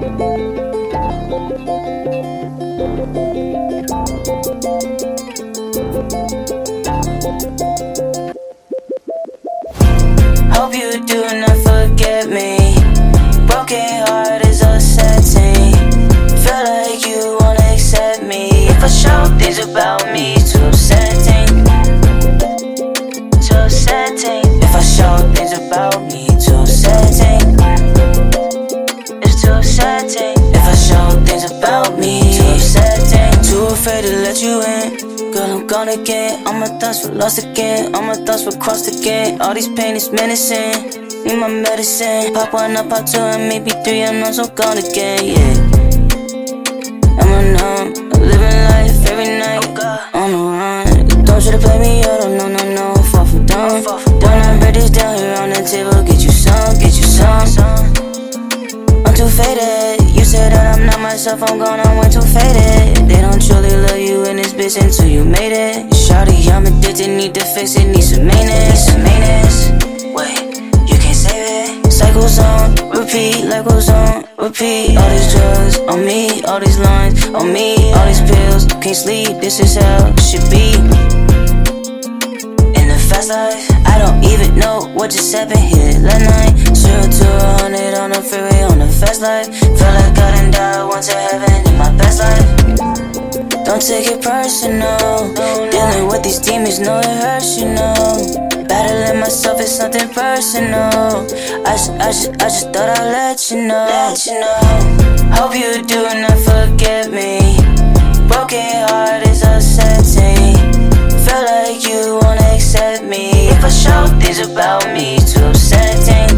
Hope you do not forget me. Broken heart is. Feel like you won't accept me. If I show things about me, too upsetting. Upsetting. If I show things about me, too upsetting. Too afraid to let you in. Girl, I'm gone again. All my thoughts were lost again. All my thoughts were crossed again. All these pain is menacing. Need my medicine. Pop one up, pop two, and maybe three. I'm not so gone again. Yeah. I'm a numb, living life every night on the run. Don't try to play me out, oh no, no, no, far from done. When I break this down here on the table, get you some, get you some. I'm too faded. I'm not myself, I'm gone, I'm too faded. They don't truly love you in this bitch until you made it. Shawty, I'm addicted, need to fix it, need some maintenance. Some maintenance. Wait, you can't save it. Cycles on, repeat, like goes on, repeat. All these drugs on me, all these lines on me, all these pills. Can't sleep, this is how it should be. Fast life, I don't even know what just happened here last night. Zero to a hundred on the freeway on the fast life. Feel like I done died once in heaven in my past life. Don't take it personal. Dealing with these demons, know it hurts, you know. Battling myself is something personal. I just, I just, I just thought I'd. Let you know. Hope you do not forget me. For showed things about me to certain.